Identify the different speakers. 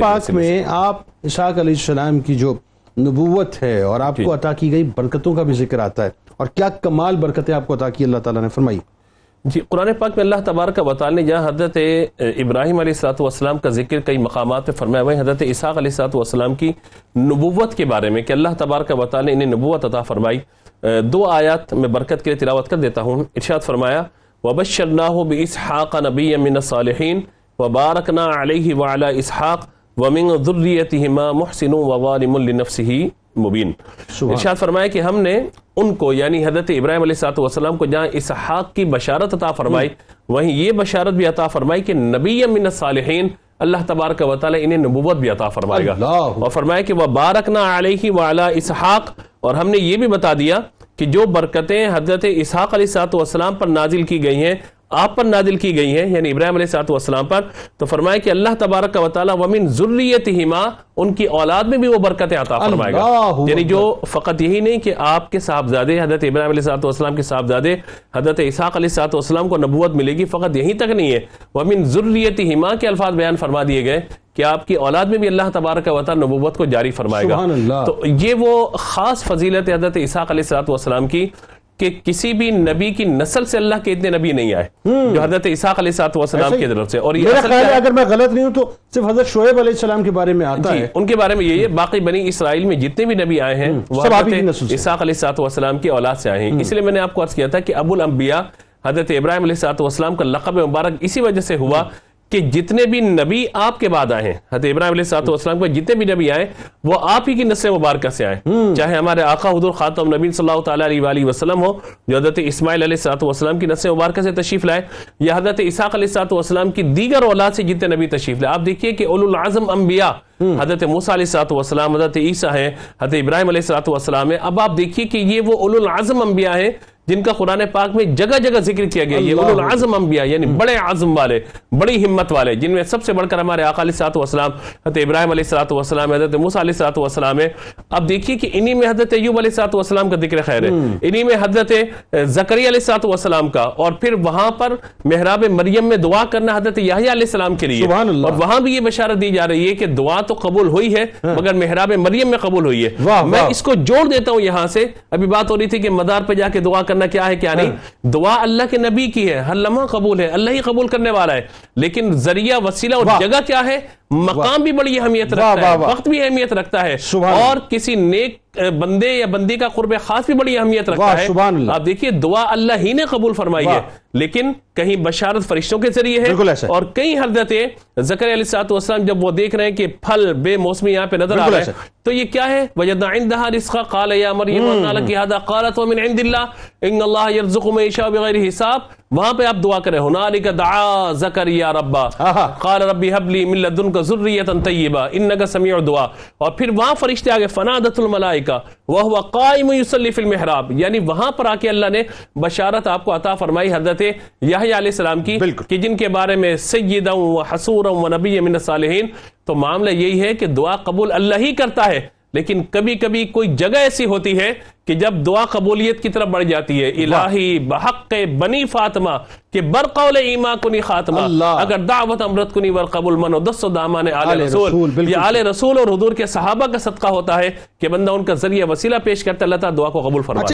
Speaker 1: پاک میں آپ اسحاق علیہ السلام کی جو نبوت ہے اور آپ
Speaker 2: جی۔
Speaker 1: کو عطا کی گئی برکتوں کا بھی ذکر آتا ہے۔ اور کیا کمال برکتیں آپ کو عطا کی اللہ تعالیٰ نے فرمائی؟
Speaker 2: جی قرآن پاک میں اللہ تبارک و تعالی نے جہاں حضرت ابراہیم علیہ السلاۃ والسلام کا ذکر کئی مقامات پہ فرمایا وہیں حضرت اسحاق علیہ السلاۃ والسلام کی نبوت کے بارے میں کہ اللہ تبارک و تعالی نے انہیں نبوت عطا فرمائی۔ دو آیات میں برکت کے لیے تلاوت کر دیتا ہوں۔ ارشاد فرمایا وَبَشَّرْنَاهُ بِإِسْحَاقَ نَبِيًّا مِّنَ الصَّالِحِينَ وَبَارَكْنَا عَلَيْهِ وَعَلَى إِسْحَاقَ وَمِن ذُرِّيَّتِهِمَا مُحْسِنٌ وَظَالِمٌ لِنَفْسِهِ مبین۔ ارشاد فرمایا کہ ہم نے ان کو یعنی حضرت ابراہیم علیہ السلام والسلام کو جہاں اسحاق کی بشارت عطا فرمائی وہیں یہ بشارت بھی عطا فرمائی کہ نبی من الصالحین اللہ تبارک و تعالی انہیں نبوت بھی عطا فرمائے گا۔ اور فرمایا کہ وہ بارکنا علیہ وعلا اسحاق اور ہم نے یہ بھی بتا دیا کہ جو برکتیں حضرت اسحاق علیہ السلام پر نازل کی گئی ہیں آپ پر نازل کی گئی ہیں یعنی ابراہیم علیہ السلام والسلام پر۔ تو فرمایا کہ اللہ تبارک و تعالی ومن ذریتہما ان کی اولاد میں بھی وہ برکتیں عطا فرمائے گا۔ یعنی جو فقط یہی نہیں کہ آپ کے صاحبزادے حضرت ابراہیم علیہ السلام والسلام کے صاحبزادے حضرت اسحاق علیہ السلام والسلام کو نبوت ملے گی فقط یہیں تک نہیں ہے۔ ومن ذریتہما کے الفاظ بیان فرما دیے گئے کہ آپ کی اولاد میں بھی اللہ تبارک و تعالی نبوت کو جاری فرمائے گا۔
Speaker 1: اللہ!
Speaker 2: تو یہ وہ خاص فضیلت حضرت اسحاق علیہ السلام کی کہ کسی بھی نبی کی نسل سے اللہ کے اتنے نبی نہیں آئے جو حضرت اسحاق علیہ السلام
Speaker 1: ہی؟
Speaker 2: کی طرف سے۔ اور یہ
Speaker 1: میرا خیال ہے اگر میں غلط نہیں ہوں تو صرف حضرت شعیب علیہ السلام کے بارے میں آتا
Speaker 2: جی
Speaker 1: ہے۔
Speaker 2: ان کے بارے میں یہی ہے باقی بنی اسرائیل میں جتنے بھی نبی آئے ہیں وہ حضرت۔ اسحاق علیہ السلام والسلام کی اولاد سے آئے ہیں۔ اس لیے میں نے آپ کو عرض کیا تھا کہ ابو الانبیاء حضرت ابراہیم علیہ السلام کا لقب مبارک اسی وجہ سے ہوا کہ جتنے بھی نبی آپ کے بعد آئے ہیں حضرت ابراہیم علیہ السلام والسلام کے جتنے بھی نبی آئے وہ آپ ہی کی نسل مبارکہ سے آئے۔ چاہے ہمارے آقا حضور خاتم نبی صلی اللہ تعالیٰ علیہ وآلہ وسلم ہو جو حضرت اسماعیل علیہ السلام والسلام کی نسل مبارکہ سے تشریف لائے یا حضرت اسحاق علیہ السلام والسلام کی دیگر اولاد سے جتنے نبی تشریف لائے۔ آپ دیکھیے کہ اولو العظم انبیاء حضرت موسیٰ علیہ السلام والسلام حضرت عیسیٰ ہیں حضرت ابراہیم علیہ السلام والسلام ہیں۔ اب آپ دیکھیے کہ یہ وہ اولو العظم انبیاء ہیں جن کا قرآن پاک میں جگہ جگہ ذکر کیا گیا یہ العظم انبیاء یعنی بڑے عظم والے بڑی ہمت والے جن میں سب سے بڑھ کر ہمارے آقا علیہ الصلوۃ والسلام حضرت ابراہیم علیہ الصلوۃ والسلام حضرت موسیٰ علیہ الصلوۃ والسلام ہے اب دیکھیے کہ انہی میں حضرت ایوب علیہ الصلوۃ والسلام کا ذکر خیر ہے۔ انہی میں حضرت زکریا علیہ الصلوۃ والسلام کا اور پھر وہاں پر محراب مریم میں دعا کرنا حضرت یحییٰ علیہ السلام کے لیے۔
Speaker 1: سبحان اللہ۔
Speaker 2: اور وہاں بھی یہ بشارت دی جا رہی ہے کہ دعا تو قبول ہوئی ہے مگر محراب مریم میں قبول ہوئی ہے۔ میں۔ اس کو جوڑ دیتا ہوں یہاں سے۔ ابھی بات ہو رہی تھی کہ مدار پہ جا کے دعا کرنا کیا ہے کیا نہیں؟ دعا اللہ کے نبی کی ہے ہر لمحہ قبول ہے اللہ ہی قبول کرنے والا ہے۔ لیکن ذریعہ وسیلہ اور۔ جگہ کیا ہے؟ مقام بھی بڑی اہمیت رکھتا ہے۔ وقت بھی اہمیت رکھتا ہے اور کسی نیک بندے یا بندی کا قرب خاص بھی بڑی اہمیت رکھتا ہے۔ آپ دیکھیے دعا اللہ ہی نے قبول فرمائی ہے۔ لیکن کہیں بشارت فرشتوں کے ذریعے ہے۔ اور کئی حضرت زکر علیہ السلام والسلام جب وہ دیکھ رہے ہیں کہ پھل بے موسمی یہاں پہ نظر آ رہا ہے تو یہ کیا ہے وجدنا عندها رزقا قال يا مريم ان لك هذا قالت ومن عند الله ان الله يرزق من يشاء بغير حساب وہاں پہ آپ دعا کریں هنالك دعا زكريا ربا.
Speaker 1: آہا۔
Speaker 2: قال ربي هب لي من لدنك ذريه طيبه انك سميع الدعاء۔ اور پھر وہاں فرشتے آگے فنادت الملائکہ وهو قائم يصلي في المحراب۔ یعنی وہاں پر آ کے اللہ نے بشارت آپ کو عطا فرمائی حضرت یحییٰ علیہ السلام کی
Speaker 1: بالکل۔
Speaker 2: کہ جن کے بارے میں سیدہ و حسورا و نبی من الصالحین۔ تو معاملہ یہی ہے کہ دعا قبول اللہ ہی کرتا ہے۔ لیکن کبھی کبھی کوئی جگہ ایسی ہوتی ہے کہ جب دعا قبولیت کی طرف بڑھ جاتی ہے الہی بحق بنی فاطمہ کہ برقول ایما کنی خاتمہ۔
Speaker 1: اللہ۔
Speaker 2: اگر دعوت امرت کنی ور قبول منو دس و دامان آل
Speaker 1: آل رسول،
Speaker 2: رسول یہ آل رسول اور حضور کے صحابہ کا صدقہ ہوتا ہے کہ بندہ ان کا ذریعہ وسیلہ پیش کرتا ہے اللہ تعالیٰ دعا کو قبول فرماتا